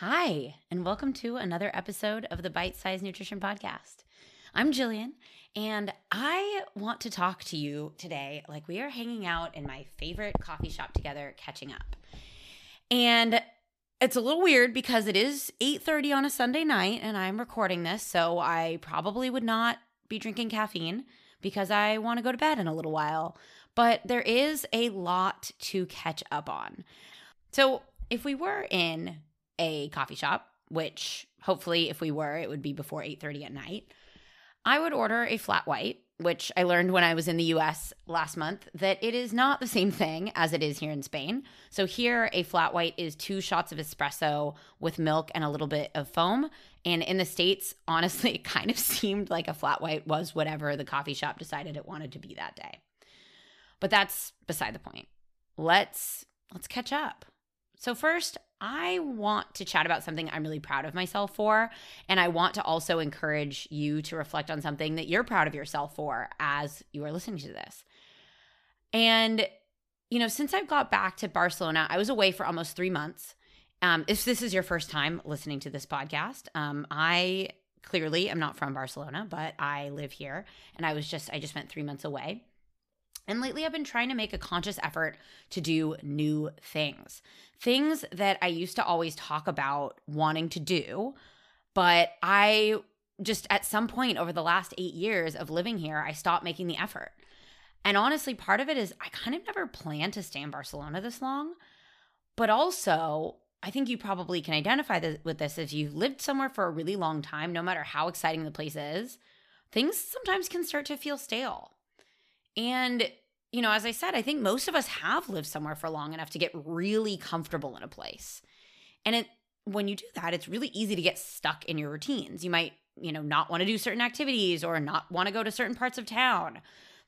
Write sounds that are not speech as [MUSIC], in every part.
Hi, and welcome to another episode of the Bite Size Nutrition Podcast. I'm Jillian, and I want to talk to you today like we are hanging out in my favorite coffee shop together, catching up. And it's a little weird because it is 8:30 on a Sunday night and I'm recording this, so I probably would not be drinking caffeine because I want to go to bed in a little while. But there is a lot to catch up on. So, if we were in a coffee shop, which hopefully if we were, it would be before 8:30 at night. I would order a flat white, which I learned when I was in the US last month that it is not the same thing as it is here in Spain. So here a flat white is 2 shots of espresso with milk and a little bit of foam, and in the states, [LAUGHS] honestly, it kind of seemed like a flat white was whatever the coffee shop decided it wanted to be that day. But that's beside the point. Let's let's catch up. So first, I want to chat about something I'm really proud of myself for. And I want to also encourage you to reflect on something that you're proud of yourself for as you are listening to this. And, you know, since I've got back to Barcelona, I was away for almost three months. Um, if this is your first time listening to this podcast, um, I clearly am not from Barcelona, but I live here. And I was just, I just spent three months away. And lately, I've been trying to make a conscious effort to do new things. Things that I used to always talk about wanting to do, but I just at some point over the last eight years of living here, I stopped making the effort. And honestly, part of it is I kind of never planned to stay in Barcelona this long. But also, I think you probably can identify with this if you've lived somewhere for a really long time, no matter how exciting the place is, things sometimes can start to feel stale. And, you know, as I said, I think most of us have lived somewhere for long enough to get really comfortable in a place. And it, when you do that, it's really easy to get stuck in your routines. You might, you know, not want to do certain activities or not want to go to certain parts of town.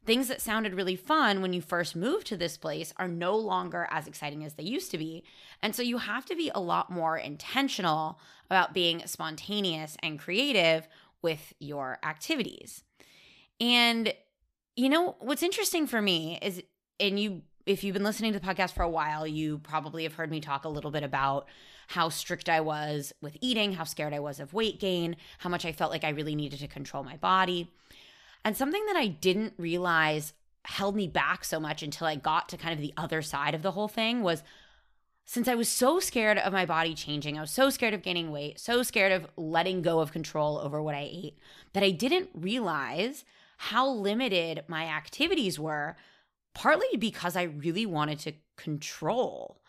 Things that sounded really fun when you first moved to this place are no longer as exciting as they used to be. And so you have to be a lot more intentional about being spontaneous and creative with your activities. And you know, what's interesting for me is, and you, if you've been listening to the podcast for a while, you probably have heard me talk a little bit about how strict I was with eating, how scared I was of weight gain, how much I felt like I really needed to control my body. And something that I didn't realize held me back so much until I got to kind of the other side of the whole thing was since I was so scared of my body changing, I was so scared of gaining weight, so scared of letting go of control over what I ate, that I didn't realize how limited my activities were, partly because I really wanted to control.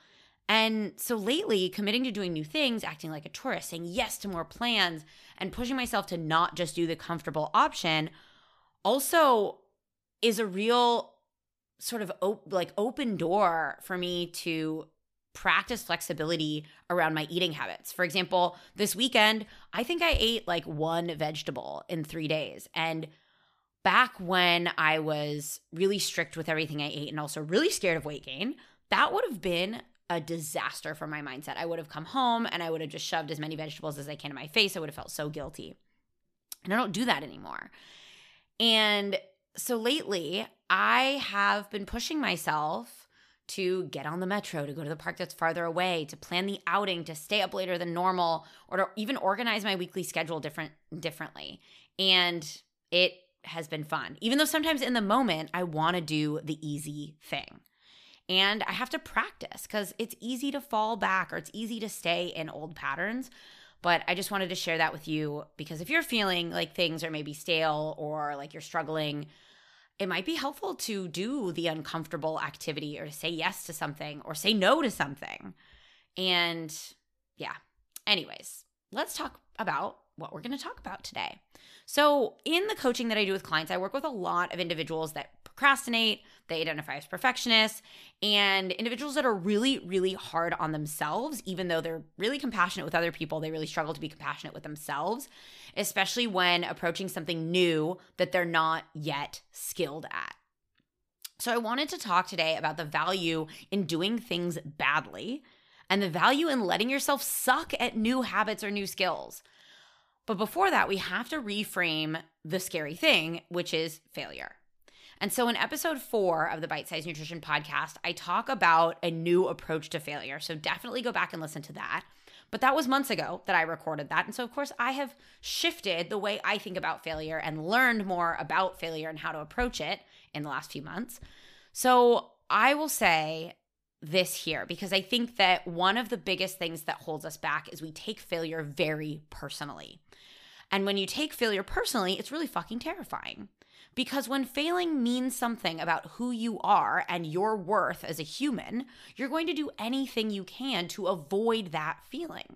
And so lately, committing to doing new things, acting like a tourist, saying yes to more plans, and pushing myself to not just do the comfortable option also is a real sort of op- like open door for me to practice flexibility around my eating habits. For example, this weekend, I think I ate like one vegetable in 3 days and back when I was really strict with everything I ate and also really scared of weight gain, that would have been a disaster for my mindset. I would have come home and I would have just shoved as many vegetables as I can in my face. I would have felt so guilty. And I don't do that anymore. And so lately, I have been pushing myself to get on the metro, to go to the park that's farther away, to plan the outing, to stay up later than normal, or to even organize my weekly schedule different differently. And it has been fun, even though sometimes in the moment I want to do the easy thing. And I have to practice because it's easy to fall back or it's easy to stay in old patterns. But I just wanted to share that with you because if you're feeling like things are maybe stale or like you're struggling, it might be helpful to do the uncomfortable activity or to say yes to something or say no to something. And yeah, anyways, let's talk about what we're going to talk about today. So, in the coaching that I do with clients, I work with a lot of individuals that procrastinate, they identify as perfectionists, and individuals that are really, really hard on themselves, even though they're really compassionate with other people, they really struggle to be compassionate with themselves, especially when approaching something new that they're not yet skilled at. So, I wanted to talk today about the value in doing things badly and the value in letting yourself suck at new habits or new skills. But before that, we have to reframe the scary thing, which is failure. And so in episode four of the Bite Size Nutrition podcast, I talk about a new approach to failure. So definitely go back and listen to that. But that was months ago that I recorded that. And so, of course, I have shifted the way I think about failure and learned more about failure and how to approach it in the last few months. So, I will say this here because I think that one of the biggest things that holds us back is we take failure very personally. And when you take failure personally, it's really fucking terrifying. Because when failing means something about who you are and your worth as a human, you're going to do anything you can to avoid that feeling.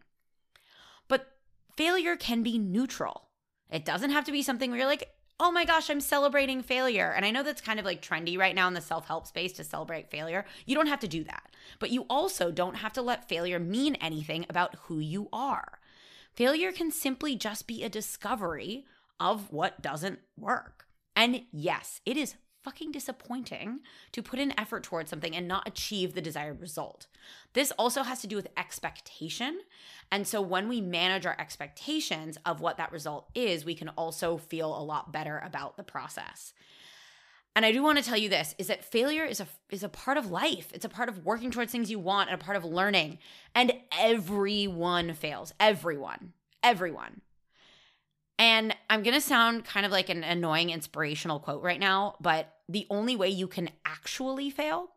But failure can be neutral. It doesn't have to be something where you're like, oh my gosh, I'm celebrating failure. And I know that's kind of like trendy right now in the self help space to celebrate failure. You don't have to do that. But you also don't have to let failure mean anything about who you are. Failure can simply just be a discovery of what doesn't work. And yes, it is fucking disappointing to put in effort towards something and not achieve the desired result. This also has to do with expectation. And so when we manage our expectations of what that result is, we can also feel a lot better about the process. And I do want to tell you this is that failure is a is a part of life. It's a part of working towards things you want and a part of learning. And everyone fails. Everyone. Everyone. And I'm going to sound kind of like an annoying inspirational quote right now, but the only way you can actually fail,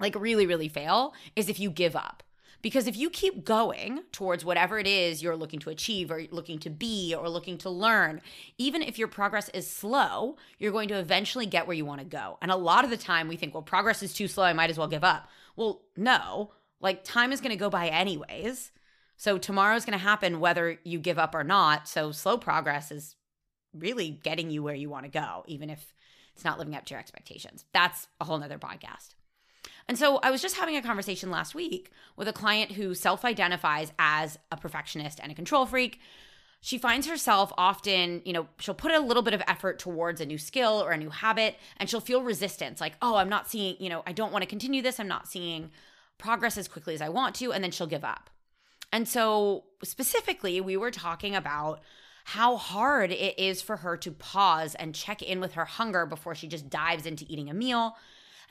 like really, really fail, is if you give up. Because if you keep going towards whatever it is you're looking to achieve or looking to be or looking to learn, even if your progress is slow, you're going to eventually get where you want to go. And a lot of the time we think, well, progress is too slow, I might as well give up. Well, no, like time is going to go by anyways. So tomorrow's going to happen whether you give up or not. So slow progress is really getting you where you want to go, even if it's not living up to your expectations. That's a whole nother podcast. And so I was just having a conversation last week with a client who self identifies as a perfectionist and a control freak. She finds herself often, you know, she'll put a little bit of effort towards a new skill or a new habit and she'll feel resistance like, oh, I'm not seeing, you know, I don't want to continue this. I'm not seeing progress as quickly as I want to. And then she'll give up. And so, specifically, we were talking about how hard it is for her to pause and check in with her hunger before she just dives into eating a meal,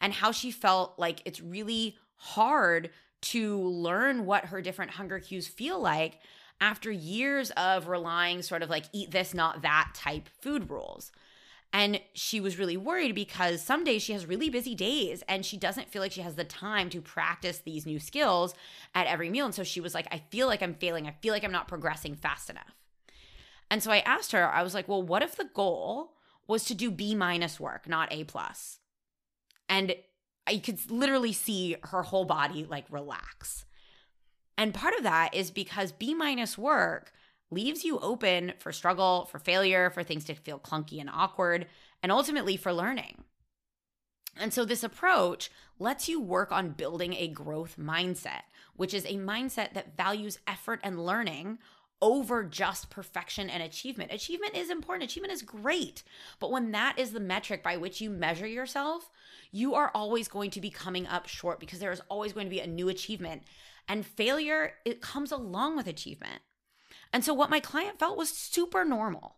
and how she felt like it's really hard to learn what her different hunger cues feel like after years of relying sort of like eat this, not that type food rules. And she was really worried because some days she has really busy days and she doesn't feel like she has the time to practice these new skills at every meal. And so she was like, I feel like I'm failing. I feel like I'm not progressing fast enough. And so I asked her, I was like, well, what if the goal was to do B minus work, not A plus? And I could literally see her whole body like relax. And part of that is because B minus work leaves you open for struggle, for failure, for things to feel clunky and awkward, and ultimately for learning. And so, this approach lets you work on building a growth mindset, which is a mindset that values effort and learning over just perfection and achievement. Achievement is important, achievement is great. But when that is the metric by which you measure yourself, you are always going to be coming up short because there is always going to be a new achievement. And failure, it comes along with achievement. And so what my client felt was super normal.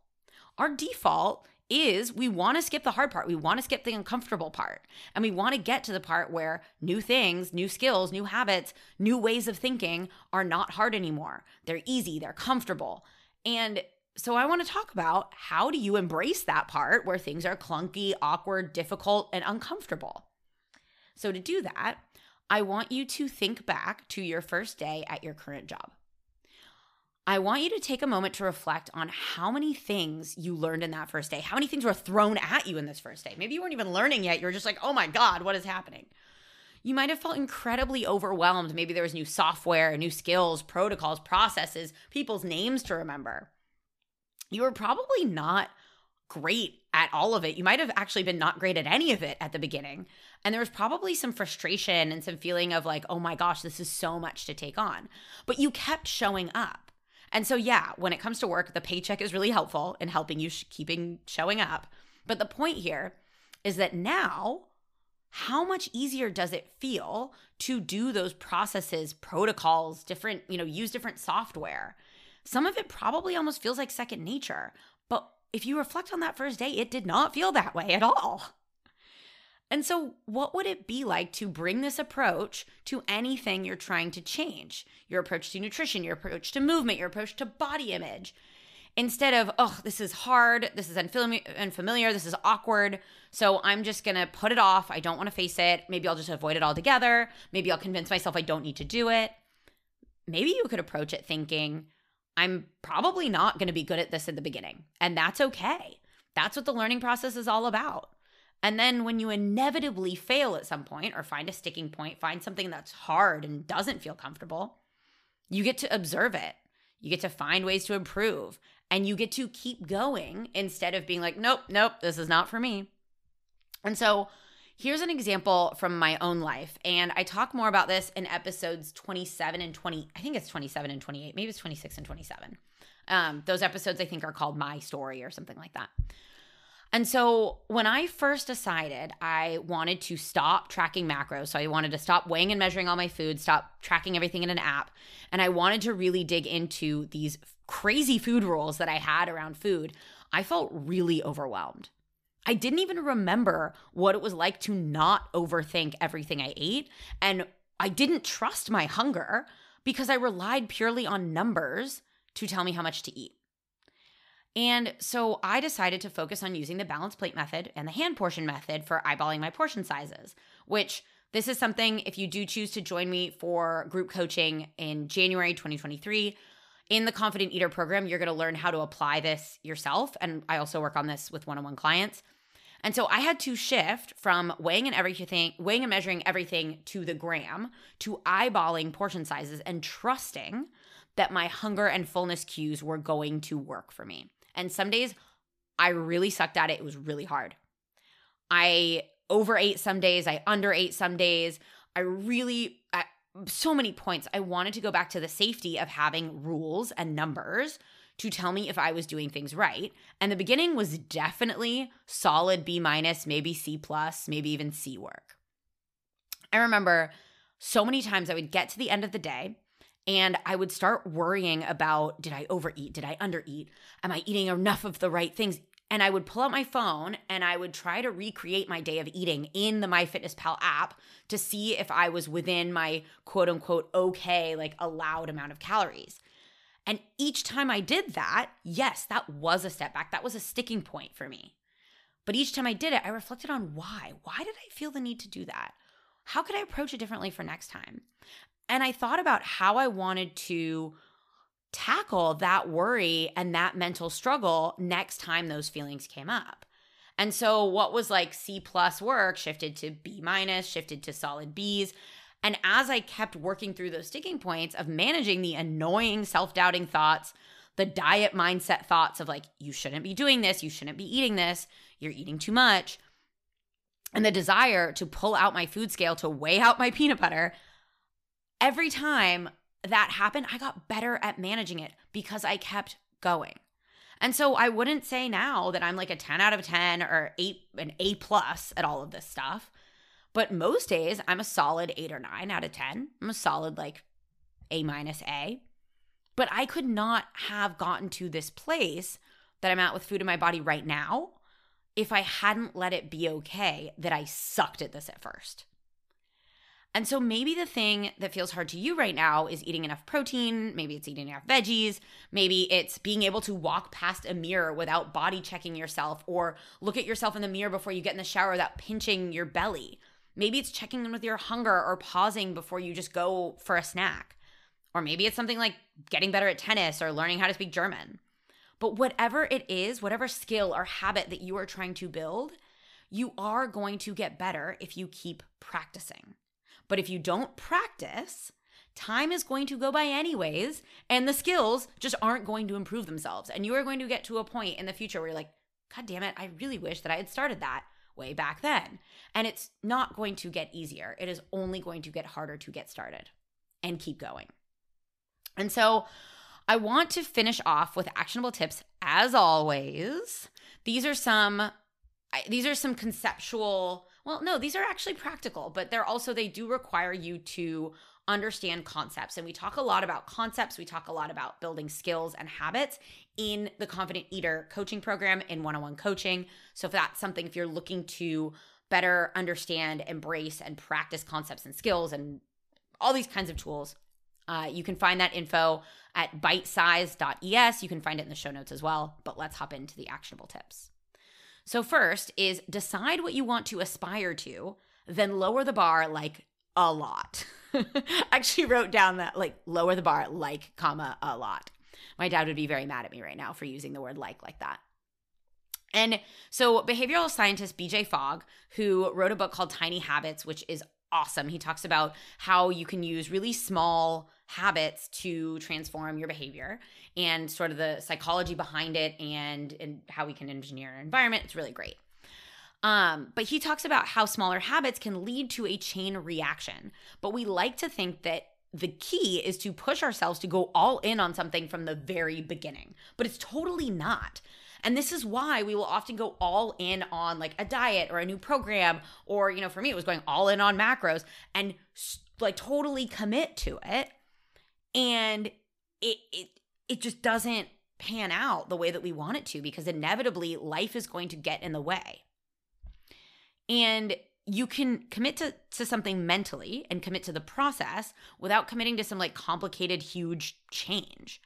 Our default is we want to skip the hard part. We want to skip the uncomfortable part. And we want to get to the part where new things, new skills, new habits, new ways of thinking are not hard anymore. They're easy, they're comfortable. And so I want to talk about how do you embrace that part where things are clunky, awkward, difficult, and uncomfortable. So to do that, I want you to think back to your first day at your current job. I want you to take a moment to reflect on how many things you learned in that first day. How many things were thrown at you in this first day? Maybe you weren't even learning yet. You're just like, oh my God, what is happening? You might have felt incredibly overwhelmed. Maybe there was new software, new skills, protocols, processes, people's names to remember. You were probably not great at all of it. You might have actually been not great at any of it at the beginning. And there was probably some frustration and some feeling of like, oh my gosh, this is so much to take on. But you kept showing up. And so, yeah, when it comes to work, the paycheck is really helpful in helping you sh- keeping showing up. But the point here is that now, how much easier does it feel to do those processes, protocols, different, you know, use different software? Some of it probably almost feels like second nature. But if you reflect on that first day, it did not feel that way at all. And so, what would it be like to bring this approach to anything you're trying to change? Your approach to nutrition, your approach to movement, your approach to body image. Instead of, oh, this is hard, this is unfamiliar, this is awkward, so I'm just gonna put it off. I don't wanna face it. Maybe I'll just avoid it altogether. Maybe I'll convince myself I don't need to do it. Maybe you could approach it thinking, I'm probably not gonna be good at this in the beginning, and that's okay. That's what the learning process is all about. And then when you inevitably fail at some point or find a sticking point, find something that's hard and doesn't feel comfortable, you get to observe it. You get to find ways to improve and you get to keep going instead of being like, nope, nope, this is not for me. And so here's an example from my own life. And I talk more about this in episodes 27 and 20. I think it's 27 and 28. Maybe it's 26 and 27. Um, those episodes I think are called My Story or something like that. And so when I first decided I wanted to stop tracking macros, so I wanted to stop weighing and measuring all my food, stop tracking everything in an app, and I wanted to really dig into these crazy food rules that I had around food, I felt really overwhelmed. I didn't even remember what it was like to not overthink everything I ate. And I didn't trust my hunger because I relied purely on numbers to tell me how much to eat. And so I decided to focus on using the balance plate method and the hand portion method for eyeballing my portion sizes, which this is something if you do choose to join me for group coaching in January 2023. In the Confident Eater program, you're going to learn how to apply this yourself. And I also work on this with one on one clients. And so I had to shift from weighing and everything, weighing and measuring everything to the gram to eyeballing portion sizes and trusting that my hunger and fullness cues were going to work for me. And some days I really sucked at it. It was really hard. I overate some days, I underate some days. I really, at so many points, I wanted to go back to the safety of having rules and numbers to tell me if I was doing things right. And the beginning was definitely solid B minus, maybe C plus, maybe even C work. I remember so many times I would get to the end of the day and I would start worrying about did I overeat? Did I undereat? Am I eating enough of the right things? And I would pull out my phone and I would try to recreate my day of eating in the MyFitnessPal app to see if I was within my quote unquote okay, like allowed amount of calories. And each time I did that, yes, that was a step back. That was a sticking point for me. But each time I did it, I reflected on why. Why did I feel the need to do that? How could I approach it differently for next time? And I thought about how I wanted to tackle that worry and that mental struggle next time those feelings came up. And so what was like C plus work shifted to B minus, shifted to solid Bs. And as I kept working through those sticking points of managing the annoying self doubting thoughts, the diet mindset thoughts of like, you shouldn't be doing this, you shouldn't be eating this, you're eating too much, and the desire to pull out my food scale to weigh out my peanut butter, every time that happened, I got better at managing it because I kept going. And so I wouldn't say now that I'm like a 10 out of 10 or 8 an A plus at all of this stuff. But most days I'm a solid 8 or 9 out of 10. I'm a solid like A minus A. But I could not have gotten to this place that I'm at with food in my body right now if I hadn't let it be okay that I sucked at this at first. And so maybe the thing that feels hard to you right now is eating enough protein. Maybe it's eating enough veggies. Maybe it's being able to walk past a mirror without body checking yourself or look at yourself in the mirror before you get in the shower without pinching your belly. Maybe it's checking in with your hunger or pausing before you just go for a snack. Or maybe it's something like getting better at tennis or learning how to speak German. But whatever it is, whatever skill or habit that you are trying to build, you are going to get better if you keep practicing. But if you don't practice, time is going to go by anyways, and the skills just aren't going to improve themselves. And you are going to get to a point in the future where you're like, God damn it, I really wish that I had started that way back then. And it's not going to get easier. It is only going to get harder to get started and keep going. And so I want to finish off with actionable tips as always. These are some these are some conceptual well, no, these are actually practical, but they're also, they do require you to understand concepts. And we talk a lot about concepts. We talk a lot about building skills and habits in the Confident Eater coaching program in one on one coaching. So, if that's something, if you're looking to better understand, embrace, and practice concepts and skills and all these kinds of tools. Uh, you can find that info at bitesize.es. You can find it in the show notes as well. But let's hop into the actionable tips. So, first is decide what you want to aspire to, then lower the bar like a lot. [LAUGHS] Actually, wrote down that like lower the bar like, comma, a lot. My dad would be very mad at me right now for using the word like like that. And so, behavioral scientist BJ Fogg, who wrote a book called Tiny Habits, which is awesome. He talks about how you can use really small habits to transform your behavior and sort of the psychology behind it and, and how we can engineer an environment. It's really great. Um, but he talks about how smaller habits can lead to a chain reaction. But we like to think that the key is to push ourselves to go all in on something from the very beginning, but it's totally not. And this is why we will often go all in on like a diet or a new program, or, you know, for me, it was going all in on macros and like totally commit to it. And it, it, it just doesn't pan out the way that we want it to because inevitably life is going to get in the way. And you can commit to, to something mentally and commit to the process without committing to some like complicated, huge change.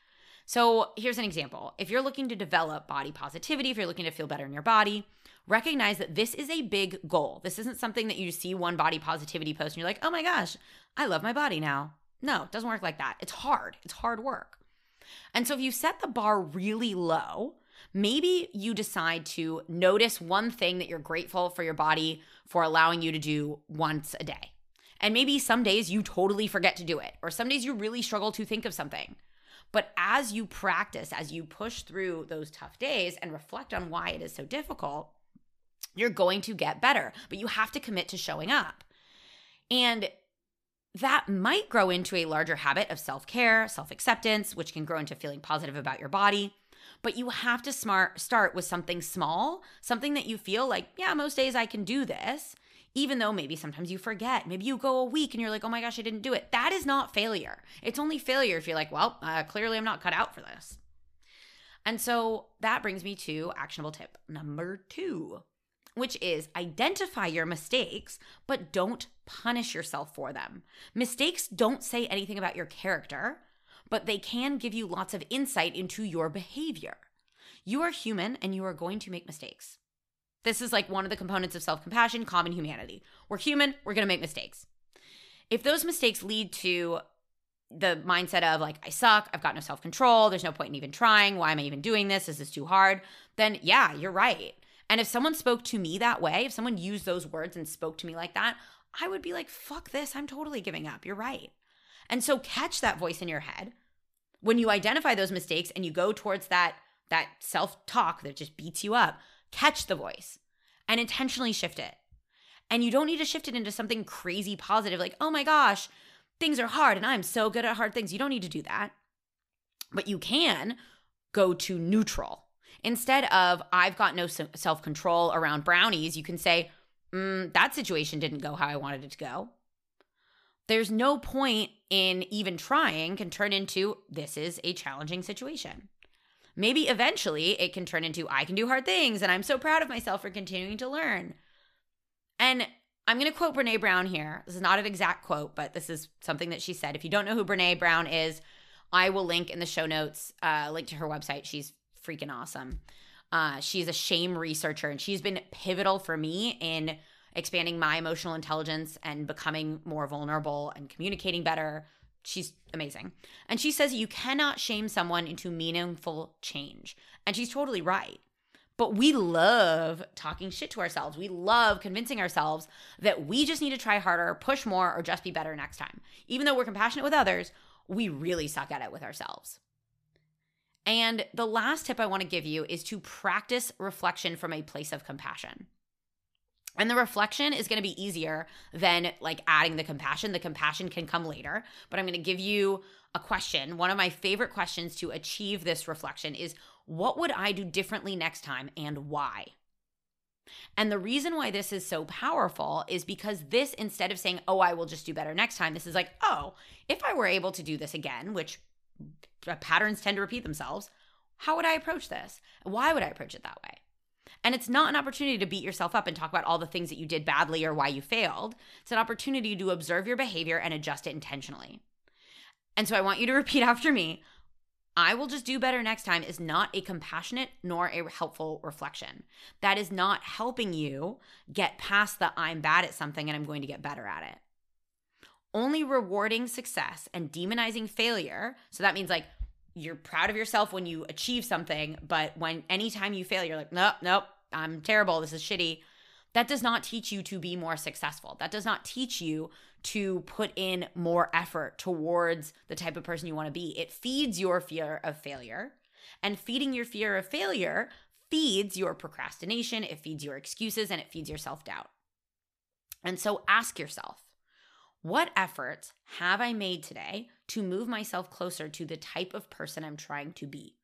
So here's an example. If you're looking to develop body positivity, if you're looking to feel better in your body, recognize that this is a big goal. This isn't something that you see one body positivity post and you're like, oh my gosh, I love my body now. No, it doesn't work like that. It's hard, it's hard work. And so if you set the bar really low, maybe you decide to notice one thing that you're grateful for your body for allowing you to do once a day. And maybe some days you totally forget to do it, or some days you really struggle to think of something. But as you practice, as you push through those tough days and reflect on why it is so difficult, you're going to get better. But you have to commit to showing up. And that might grow into a larger habit of self care, self acceptance, which can grow into feeling positive about your body. But you have to smart start with something small, something that you feel like, yeah, most days I can do this even though maybe sometimes you forget. Maybe you go a week and you're like, oh my gosh, I didn't do it. That is not failure. It's only failure if you're like, well, uh, clearly I'm not cut out for this. And so that brings me to actionable tip number two, which is identify your mistakes, but don't punish yourself for them. Mistakes don't say anything about your character, but they can give you lots of insight into your behavior. You are human and you are going to make mistakes. This is like one of the components of self compassion, common humanity. We're human, we're going to make mistakes. If those mistakes lead to the mindset of like, I suck, I've got no self control, there's no point in even trying, why am I even doing this? Is this too hard? Then yeah, you're right. And if someone spoke to me that way, if someone used those words and spoke to me like that, I would be like, fuck this, I'm totally giving up. You're right. And so catch that voice in your head. When you identify those mistakes and you go towards that that self-talk that just beats you up, catch the voice and intentionally shift it. And you don't need to shift it into something crazy positive like, oh my gosh, things are hard and I'm so good at hard things. You don't need to do that. But you can go to neutral. Instead of, I've got no self control around brownies, you can say, mm, that situation didn't go how I wanted it to go. There's no point in even trying, can turn into, this is a challenging situation maybe eventually it can turn into I can do hard things and I'm so proud of myself for continuing to learn. And I'm going to quote Brene Brown here. This is not an exact quote, but this is something that she said. If you don't know who Brene Brown is, I will link in the show notes, uh, link to her website. She's freaking awesome. Uh, she's a shame researcher and she's been pivotal for me in expanding my emotional intelligence and becoming more vulnerable and communicating better, She's amazing. And she says you cannot shame someone into meaningful change. And she's totally right. But we love talking shit to ourselves. We love convincing ourselves that we just need to try harder, push more, or just be better next time. Even though we're compassionate with others, we really suck at it with ourselves. And the last tip I want to give you is to practice reflection from a place of compassion. And the reflection is going to be easier than like adding the compassion. The compassion can come later, but I'm going to give you a question. One of my favorite questions to achieve this reflection is what would I do differently next time and why? And the reason why this is so powerful is because this, instead of saying, oh, I will just do better next time, this is like, oh, if I were able to do this again, which uh, patterns tend to repeat themselves, how would I approach this? Why would I approach it that way? And it's not an opportunity to beat yourself up and talk about all the things that you did badly or why you failed. It's an opportunity to observe your behavior and adjust it intentionally. And so I want you to [LAUGHS] repeat after me I will just do better next time is not a compassionate nor a helpful reflection. That is not helping you get past the I'm bad at something and I'm going to get better at it. Only rewarding success and demonizing failure. So that means like you're proud of yourself when you achieve something, but when anytime you fail, you're like, nope, nope, I'm terrible. This is shitty. That does not teach you to be more successful. That does not teach you to put in more effort towards the type of person you want to be. It feeds your fear of failure. And feeding your fear of failure feeds your procrastination, it feeds your excuses, and it feeds your self doubt. And so ask yourself what efforts have I made today to move myself closer to the type of person I'm trying to be?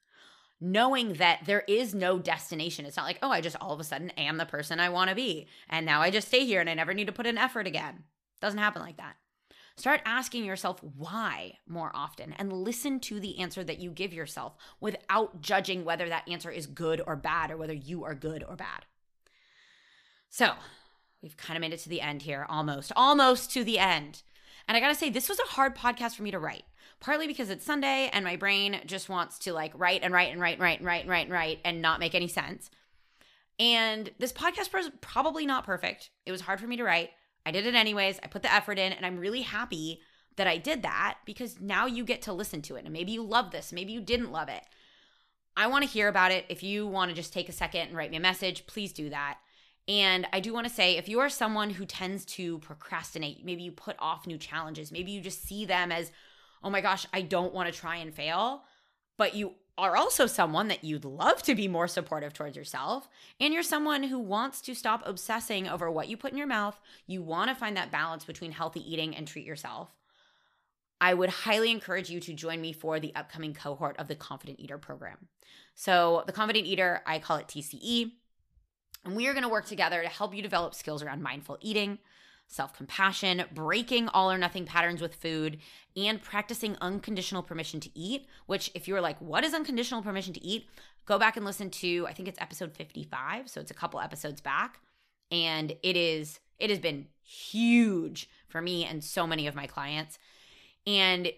Knowing that there is no destination. It's not like, oh, I just all of a sudden am the person I want to be. And now I just stay here and I never need to put in effort again. Doesn't happen like that. Start asking yourself why more often and listen to the answer that you give yourself without judging whether that answer is good or bad or whether you are good or bad. So, we've kind of made it to the end here, almost, almost to the end. And I gotta say, this was a hard podcast for me to write, partly because it's Sunday and my brain just wants to like write and write and write and write and write and write and write and not make any sense. And this podcast was probably not perfect. It was hard for me to write. I did it anyways. I put the effort in, and I'm really happy that I did that because now you get to listen to it. And maybe you love this, maybe you didn't love it. I want to hear about it. If you want to just take a second and write me a message, please do that. And I do want to say if you are someone who tends to procrastinate, maybe you put off new challenges, maybe you just see them as, oh my gosh, I don't want to try and fail, but you are also someone that you'd love to be more supportive towards yourself, and you're someone who wants to stop obsessing over what you put in your mouth, you want to find that balance between healthy eating and treat yourself. I would highly encourage you to join me for the upcoming cohort of the Confident Eater program. So, the Confident Eater, I call it TCE, and we are going to work together to help you develop skills around mindful eating, self compassion, breaking all or nothing patterns with food, and practicing unconditional permission to eat. Which, if you're like, what is unconditional permission to eat? Go back and listen to, I think it's episode 55. So it's a couple episodes back. And it is, it has been huge for me and so many of my clients. And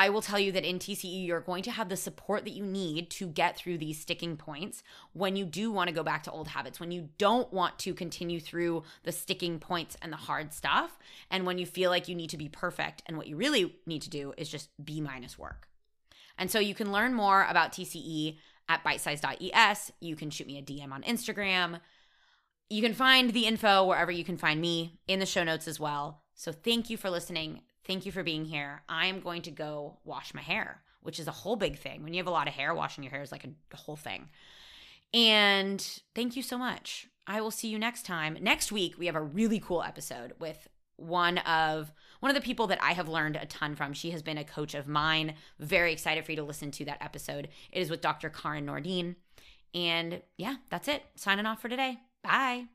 I will tell you that in TCE, you're going to have the support that you need to get through these sticking points when you do want to go back to old habits, when you don't want to continue through the sticking points and the hard stuff, and when you feel like you need to be perfect. And what you really need to do is just B minus work. And so you can learn more about TCE at bitesize.es. You can shoot me a DM on Instagram. You can find the info wherever you can find me in the show notes as well. So thank you for listening. Thank you for being here. I am going to go wash my hair, which is a whole big thing. When you have a lot of hair, washing your hair is like a whole thing. And thank you so much. I will see you next time. Next week, we have a really cool episode with one of one of the people that I have learned a ton from. She has been a coach of mine. Very excited for you to listen to that episode. It is with Dr. Karin Nordin. And yeah, that's it. Signing off for today. Bye.